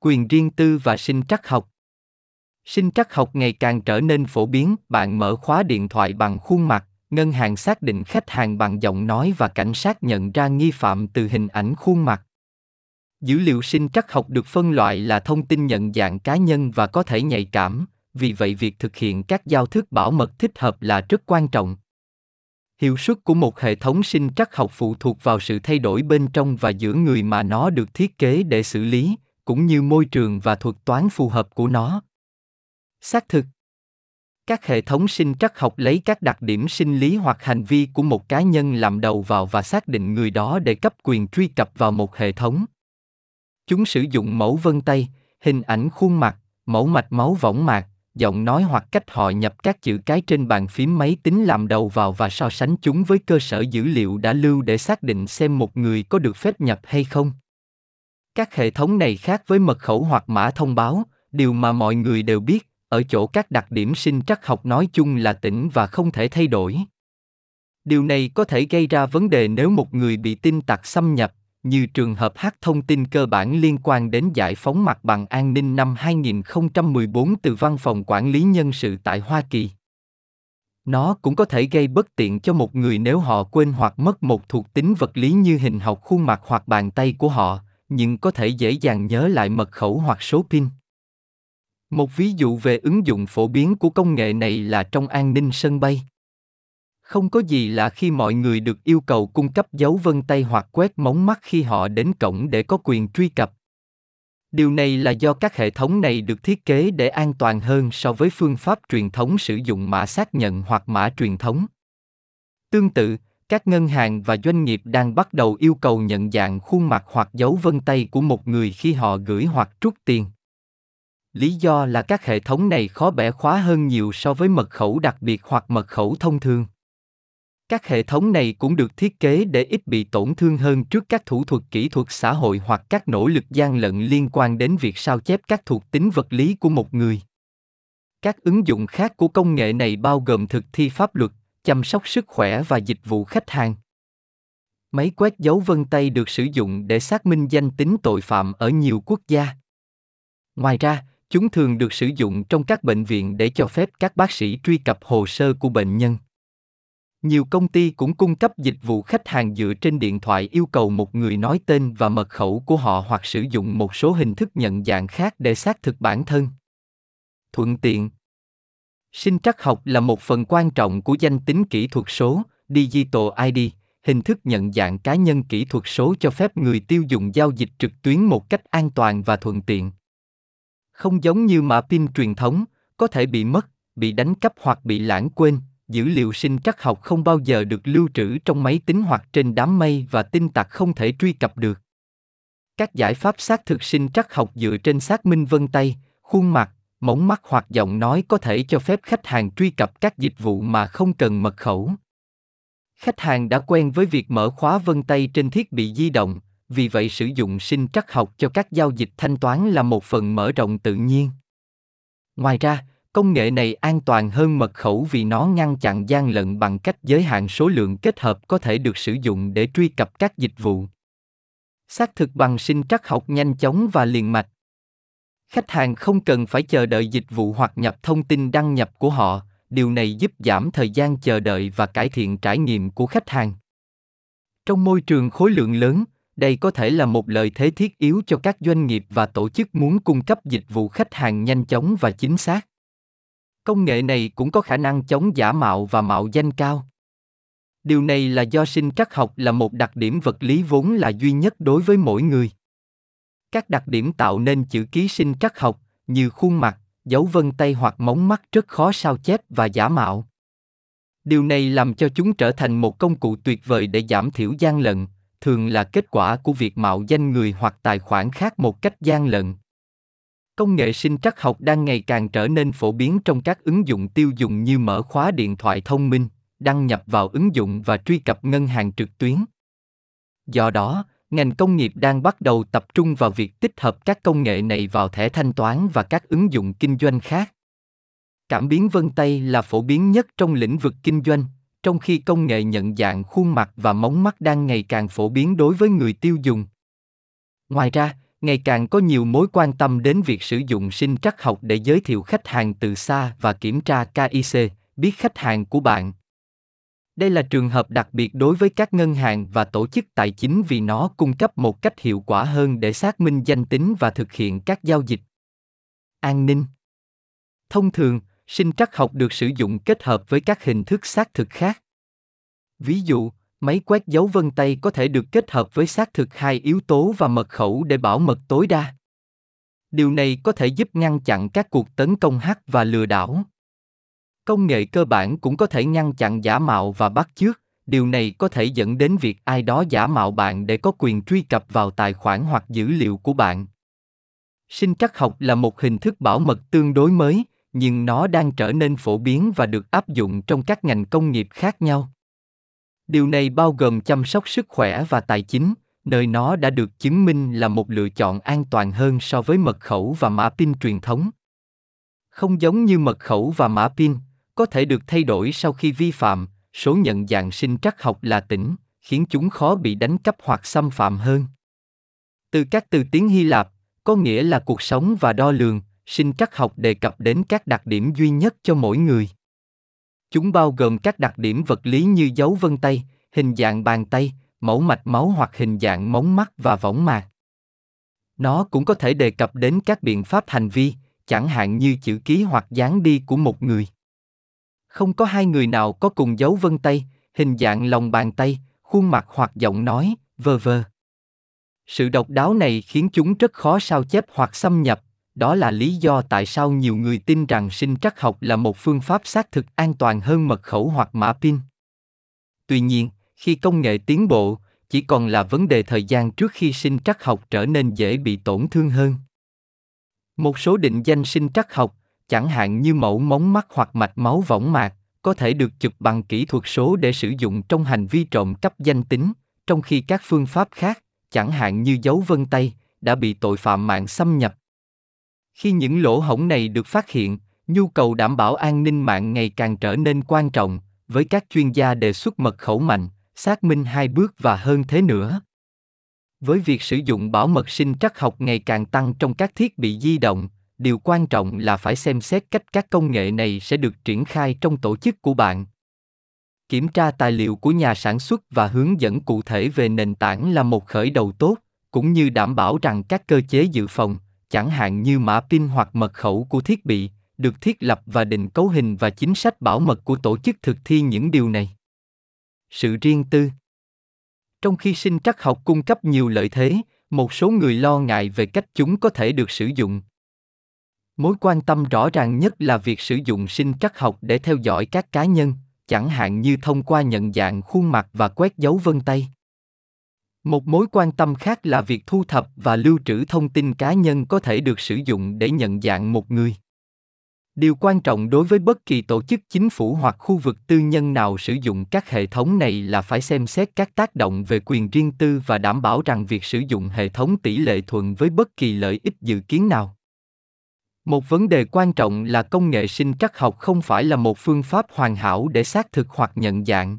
quyền riêng tư và sinh trắc học. Sinh trắc học ngày càng trở nên phổ biến, bạn mở khóa điện thoại bằng khuôn mặt, ngân hàng xác định khách hàng bằng giọng nói và cảnh sát nhận ra nghi phạm từ hình ảnh khuôn mặt. Dữ liệu sinh trắc học được phân loại là thông tin nhận dạng cá nhân và có thể nhạy cảm, vì vậy việc thực hiện các giao thức bảo mật thích hợp là rất quan trọng. Hiệu suất của một hệ thống sinh trắc học phụ thuộc vào sự thay đổi bên trong và giữa người mà nó được thiết kế để xử lý, cũng như môi trường và thuật toán phù hợp của nó. Xác thực, các hệ thống sinh trắc học lấy các đặc điểm sinh lý hoặc hành vi của một cá nhân làm đầu vào và xác định người đó để cấp quyền truy cập vào một hệ thống chúng sử dụng mẫu vân tay, hình ảnh khuôn mặt, mẫu mạch máu võng mạc, giọng nói hoặc cách họ nhập các chữ cái trên bàn phím máy tính làm đầu vào và so sánh chúng với cơ sở dữ liệu đã lưu để xác định xem một người có được phép nhập hay không các hệ thống này khác với mật khẩu hoặc mã thông báo điều mà mọi người đều biết ở chỗ các đặc điểm sinh trắc học nói chung là tĩnh và không thể thay đổi. Điều này có thể gây ra vấn đề nếu một người bị tin tặc xâm nhập, như trường hợp hack thông tin cơ bản liên quan đến giải phóng mặt bằng an ninh năm 2014 từ Văn phòng Quản lý Nhân sự tại Hoa Kỳ. Nó cũng có thể gây bất tiện cho một người nếu họ quên hoặc mất một thuộc tính vật lý như hình học khuôn mặt hoặc bàn tay của họ, nhưng có thể dễ dàng nhớ lại mật khẩu hoặc số PIN. Một ví dụ về ứng dụng phổ biến của công nghệ này là trong an ninh sân bay. Không có gì là khi mọi người được yêu cầu cung cấp dấu vân tay hoặc quét móng mắt khi họ đến cổng để có quyền truy cập. Điều này là do các hệ thống này được thiết kế để an toàn hơn so với phương pháp truyền thống sử dụng mã xác nhận hoặc mã truyền thống. Tương tự, các ngân hàng và doanh nghiệp đang bắt đầu yêu cầu nhận dạng khuôn mặt hoặc dấu vân tay của một người khi họ gửi hoặc rút tiền. Lý do là các hệ thống này khó bẻ khóa hơn nhiều so với mật khẩu đặc biệt hoặc mật khẩu thông thường. Các hệ thống này cũng được thiết kế để ít bị tổn thương hơn trước các thủ thuật kỹ thuật xã hội hoặc các nỗ lực gian lận liên quan đến việc sao chép các thuộc tính vật lý của một người. Các ứng dụng khác của công nghệ này bao gồm thực thi pháp luật, chăm sóc sức khỏe và dịch vụ khách hàng. Máy quét dấu vân tay được sử dụng để xác minh danh tính tội phạm ở nhiều quốc gia. Ngoài ra, Chúng thường được sử dụng trong các bệnh viện để cho phép các bác sĩ truy cập hồ sơ của bệnh nhân. Nhiều công ty cũng cung cấp dịch vụ khách hàng dựa trên điện thoại yêu cầu một người nói tên và mật khẩu của họ hoặc sử dụng một số hình thức nhận dạng khác để xác thực bản thân. Thuận tiện Sinh trắc học là một phần quan trọng của danh tính kỹ thuật số, Digital ID, hình thức nhận dạng cá nhân kỹ thuật số cho phép người tiêu dùng giao dịch trực tuyến một cách an toàn và thuận tiện. Không giống như mã pin truyền thống, có thể bị mất, bị đánh cắp hoặc bị lãng quên, dữ liệu sinh trắc học không bao giờ được lưu trữ trong máy tính hoặc trên đám mây và tin tặc không thể truy cập được. Các giải pháp xác thực sinh trắc học dựa trên xác minh vân tay, khuôn mặt, mống mắt hoặc giọng nói có thể cho phép khách hàng truy cập các dịch vụ mà không cần mật khẩu. Khách hàng đã quen với việc mở khóa vân tay trên thiết bị di động, vì vậy sử dụng sinh trắc học cho các giao dịch thanh toán là một phần mở rộng tự nhiên. Ngoài ra, công nghệ này an toàn hơn mật khẩu vì nó ngăn chặn gian lận bằng cách giới hạn số lượng kết hợp có thể được sử dụng để truy cập các dịch vụ. Xác thực bằng sinh trắc học nhanh chóng và liền mạch. Khách hàng không cần phải chờ đợi dịch vụ hoặc nhập thông tin đăng nhập của họ, điều này giúp giảm thời gian chờ đợi và cải thiện trải nghiệm của khách hàng. Trong môi trường khối lượng lớn, đây có thể là một lợi thế thiết yếu cho các doanh nghiệp và tổ chức muốn cung cấp dịch vụ khách hàng nhanh chóng và chính xác. Công nghệ này cũng có khả năng chống giả mạo và mạo danh cao. Điều này là do sinh trắc học là một đặc điểm vật lý vốn là duy nhất đối với mỗi người. Các đặc điểm tạo nên chữ ký sinh trắc học, như khuôn mặt, dấu vân tay hoặc móng mắt rất khó sao chép và giả mạo. Điều này làm cho chúng trở thành một công cụ tuyệt vời để giảm thiểu gian lận, thường là kết quả của việc mạo danh người hoặc tài khoản khác một cách gian lận. Công nghệ sinh trắc học đang ngày càng trở nên phổ biến trong các ứng dụng tiêu dùng như mở khóa điện thoại thông minh, đăng nhập vào ứng dụng và truy cập ngân hàng trực tuyến. Do đó, ngành công nghiệp đang bắt đầu tập trung vào việc tích hợp các công nghệ này vào thẻ thanh toán và các ứng dụng kinh doanh khác. Cảm biến vân tay là phổ biến nhất trong lĩnh vực kinh doanh, trong khi công nghệ nhận dạng khuôn mặt và mống mắt đang ngày càng phổ biến đối với người tiêu dùng. Ngoài ra, ngày càng có nhiều mối quan tâm đến việc sử dụng sinh trắc học để giới thiệu khách hàng từ xa và kiểm tra KIC, biết khách hàng của bạn. Đây là trường hợp đặc biệt đối với các ngân hàng và tổ chức tài chính vì nó cung cấp một cách hiệu quả hơn để xác minh danh tính và thực hiện các giao dịch. An ninh Thông thường, sinh trắc học được sử dụng kết hợp với các hình thức xác thực khác. Ví dụ, máy quét dấu vân tay có thể được kết hợp với xác thực hai yếu tố và mật khẩu để bảo mật tối đa. Điều này có thể giúp ngăn chặn các cuộc tấn công hack và lừa đảo. Công nghệ cơ bản cũng có thể ngăn chặn giả mạo và bắt chước, điều này có thể dẫn đến việc ai đó giả mạo bạn để có quyền truy cập vào tài khoản hoặc dữ liệu của bạn. Sinh trắc học là một hình thức bảo mật tương đối mới, nhưng nó đang trở nên phổ biến và được áp dụng trong các ngành công nghiệp khác nhau. Điều này bao gồm chăm sóc sức khỏe và tài chính, nơi nó đã được chứng minh là một lựa chọn an toàn hơn so với mật khẩu và mã PIN truyền thống. Không giống như mật khẩu và mã PIN, có thể được thay đổi sau khi vi phạm, số nhận dạng sinh trắc học là tĩnh, khiến chúng khó bị đánh cắp hoặc xâm phạm hơn. Từ các từ tiếng Hy Lạp, có nghĩa là cuộc sống và đo lường, sinh trắc học đề cập đến các đặc điểm duy nhất cho mỗi người. Chúng bao gồm các đặc điểm vật lý như dấu vân tay, hình dạng bàn tay, mẫu mạch máu hoặc hình dạng móng mắt và võng mạc. Nó cũng có thể đề cập đến các biện pháp hành vi, chẳng hạn như chữ ký hoặc dáng đi của một người. Không có hai người nào có cùng dấu vân tay, hình dạng lòng bàn tay, khuôn mặt hoặc giọng nói, vơ vơ. Sự độc đáo này khiến chúng rất khó sao chép hoặc xâm nhập, đó là lý do tại sao nhiều người tin rằng sinh trắc học là một phương pháp xác thực an toàn hơn mật khẩu hoặc mã PIN. Tuy nhiên, khi công nghệ tiến bộ, chỉ còn là vấn đề thời gian trước khi sinh trắc học trở nên dễ bị tổn thương hơn. Một số định danh sinh trắc học, chẳng hạn như mẫu móng mắt hoặc mạch máu võng mạc, có thể được chụp bằng kỹ thuật số để sử dụng trong hành vi trộm cắp danh tính, trong khi các phương pháp khác, chẳng hạn như dấu vân tay, đã bị tội phạm mạng xâm nhập. Khi những lỗ hổng này được phát hiện, nhu cầu đảm bảo an ninh mạng ngày càng trở nên quan trọng, với các chuyên gia đề xuất mật khẩu mạnh, xác minh hai bước và hơn thế nữa. Với việc sử dụng bảo mật sinh trắc học ngày càng tăng trong các thiết bị di động, điều quan trọng là phải xem xét cách các công nghệ này sẽ được triển khai trong tổ chức của bạn. Kiểm tra tài liệu của nhà sản xuất và hướng dẫn cụ thể về nền tảng là một khởi đầu tốt, cũng như đảm bảo rằng các cơ chế dự phòng, chẳng hạn như mã PIN hoặc mật khẩu của thiết bị, được thiết lập và định cấu hình và chính sách bảo mật của tổ chức thực thi những điều này. Sự riêng tư Trong khi sinh trắc học cung cấp nhiều lợi thế, một số người lo ngại về cách chúng có thể được sử dụng. Mối quan tâm rõ ràng nhất là việc sử dụng sinh trắc học để theo dõi các cá nhân, chẳng hạn như thông qua nhận dạng khuôn mặt và quét dấu vân tay. Một mối quan tâm khác là việc thu thập và lưu trữ thông tin cá nhân có thể được sử dụng để nhận dạng một người. Điều quan trọng đối với bất kỳ tổ chức chính phủ hoặc khu vực tư nhân nào sử dụng các hệ thống này là phải xem xét các tác động về quyền riêng tư và đảm bảo rằng việc sử dụng hệ thống tỷ lệ thuận với bất kỳ lợi ích dự kiến nào. Một vấn đề quan trọng là công nghệ sinh trắc học không phải là một phương pháp hoàn hảo để xác thực hoặc nhận dạng.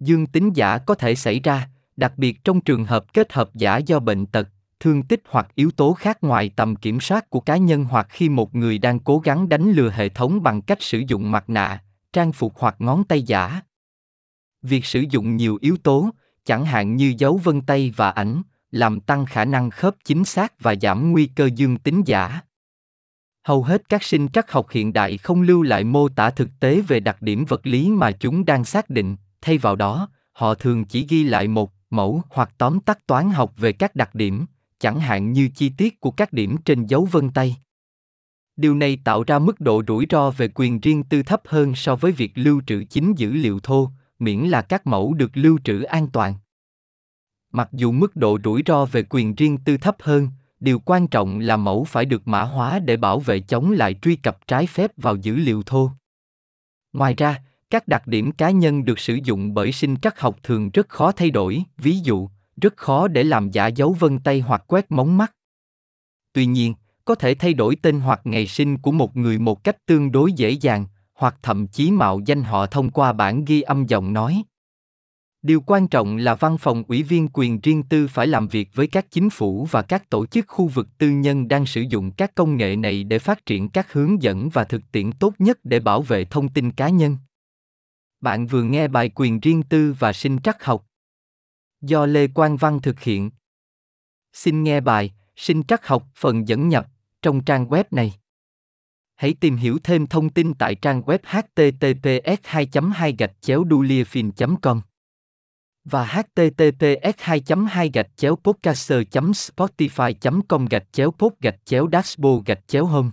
Dương tính giả có thể xảy ra, đặc biệt trong trường hợp kết hợp giả do bệnh tật, thương tích hoặc yếu tố khác ngoài tầm kiểm soát của cá nhân hoặc khi một người đang cố gắng đánh lừa hệ thống bằng cách sử dụng mặt nạ, trang phục hoặc ngón tay giả. Việc sử dụng nhiều yếu tố, chẳng hạn như dấu vân tay và ảnh, làm tăng khả năng khớp chính xác và giảm nguy cơ dương tính giả. Hầu hết các sinh trắc học hiện đại không lưu lại mô tả thực tế về đặc điểm vật lý mà chúng đang xác định, thay vào đó, họ thường chỉ ghi lại một mẫu hoặc tóm tắt toán học về các đặc điểm, chẳng hạn như chi tiết của các điểm trên dấu vân tay. Điều này tạo ra mức độ rủi ro về quyền riêng tư thấp hơn so với việc lưu trữ chính dữ liệu thô, miễn là các mẫu được lưu trữ an toàn. Mặc dù mức độ rủi ro về quyền riêng tư thấp hơn, điều quan trọng là mẫu phải được mã hóa để bảo vệ chống lại truy cập trái phép vào dữ liệu thô. Ngoài ra, các đặc điểm cá nhân được sử dụng bởi sinh trắc học thường rất khó thay đổi, ví dụ, rất khó để làm giả dấu vân tay hoặc quét móng mắt. Tuy nhiên, có thể thay đổi tên hoặc ngày sinh của một người một cách tương đối dễ dàng, hoặc thậm chí mạo danh họ thông qua bản ghi âm giọng nói. Điều quan trọng là văn phòng ủy viên quyền riêng tư phải làm việc với các chính phủ và các tổ chức khu vực tư nhân đang sử dụng các công nghệ này để phát triển các hướng dẫn và thực tiễn tốt nhất để bảo vệ thông tin cá nhân. Bạn vừa nghe bài quyền riêng tư và sinh trắc học do Lê Quang Văn thực hiện. Xin nghe bài Sinh trắc học phần dẫn nhập trong trang web này. Hãy tìm hiểu thêm thông tin tại trang web https 2 2 gạch chéo com và https 2 2 gạch chéo podcaster spotify com gạch chéo pod gạch chéo dashboard gạch chéo home.